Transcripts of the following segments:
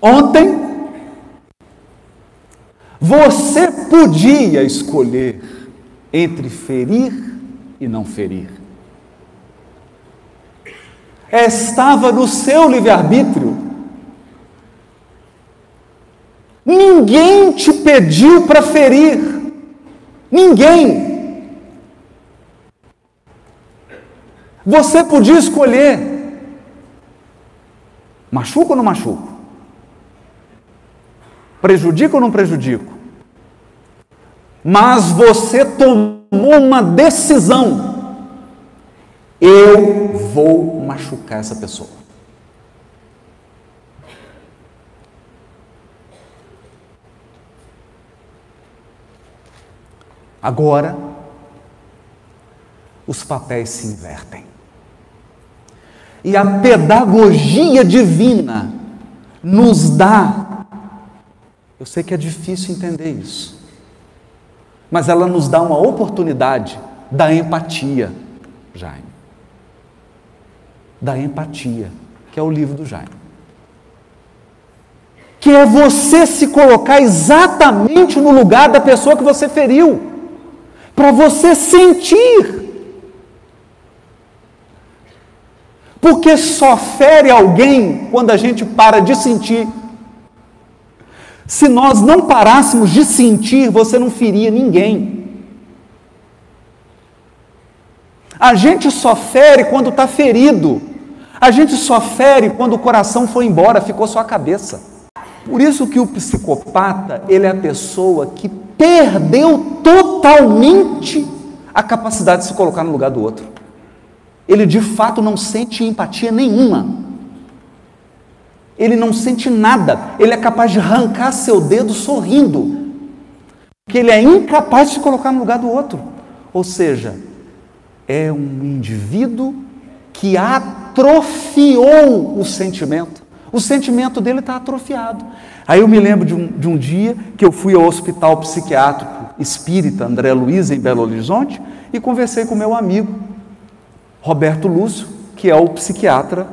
Ontem, você podia escolher entre ferir e não ferir. Estava no seu livre-arbítrio. Ninguém te pediu para ferir. Ninguém. Você podia escolher. Machuca ou não machuco? Prejudica ou não prejudico? Mas você tomou uma decisão. Eu vou machucar essa pessoa. Agora, os papéis se invertem. E a pedagogia divina nos dá. Eu sei que é difícil entender isso, mas ela nos dá uma oportunidade da empatia, Jaime. Da empatia, que é o livro do Jaime. Que é você se colocar exatamente no lugar da pessoa que você feriu, para você sentir Porque só fere alguém quando a gente para de sentir. Se nós não parássemos de sentir, você não feria ninguém. A gente só fere quando está ferido. A gente só fere quando o coração foi embora, ficou só a cabeça. Por isso que o psicopata, ele é a pessoa que perdeu totalmente a capacidade de se colocar no lugar do outro ele de fato não sente empatia nenhuma. Ele não sente nada. Ele é capaz de arrancar seu dedo sorrindo. Porque ele é incapaz de se colocar no lugar do outro. Ou seja, é um indivíduo que atrofiou o sentimento. O sentimento dele está atrofiado. Aí eu me lembro de um, de um dia que eu fui ao hospital psiquiátrico espírita André Luiz, em Belo Horizonte, e conversei com meu amigo Roberto Lúcio, que é o psiquiatra,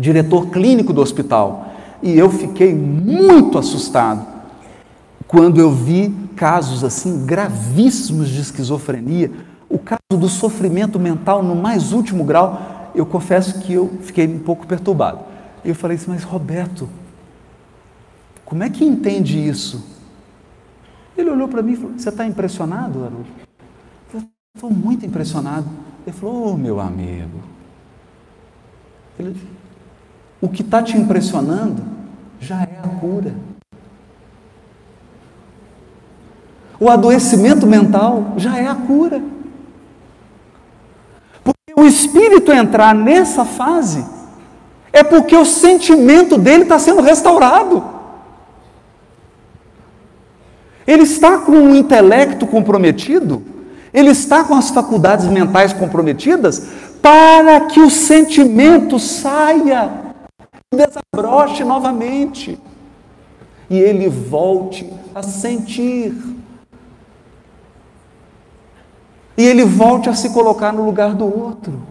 diretor clínico do hospital. E eu fiquei muito assustado quando eu vi casos assim gravíssimos de esquizofrenia, o caso do sofrimento mental no mais último grau. Eu confesso que eu fiquei um pouco perturbado. Eu falei assim, mas Roberto, como é que entende isso? Ele olhou para mim e falou: Você está impressionado, Haroldo? Eu estou muito impressionado. Ele falou: oh, meu amigo, ele, o que está te impressionando já é a cura. O adoecimento mental já é a cura. Porque o espírito entrar nessa fase é porque o sentimento dele está sendo restaurado. Ele está com o intelecto comprometido ele está com as faculdades mentais comprometidas para que o sentimento saia, desabroche novamente e ele volte a sentir. E ele volte a se colocar no lugar do outro.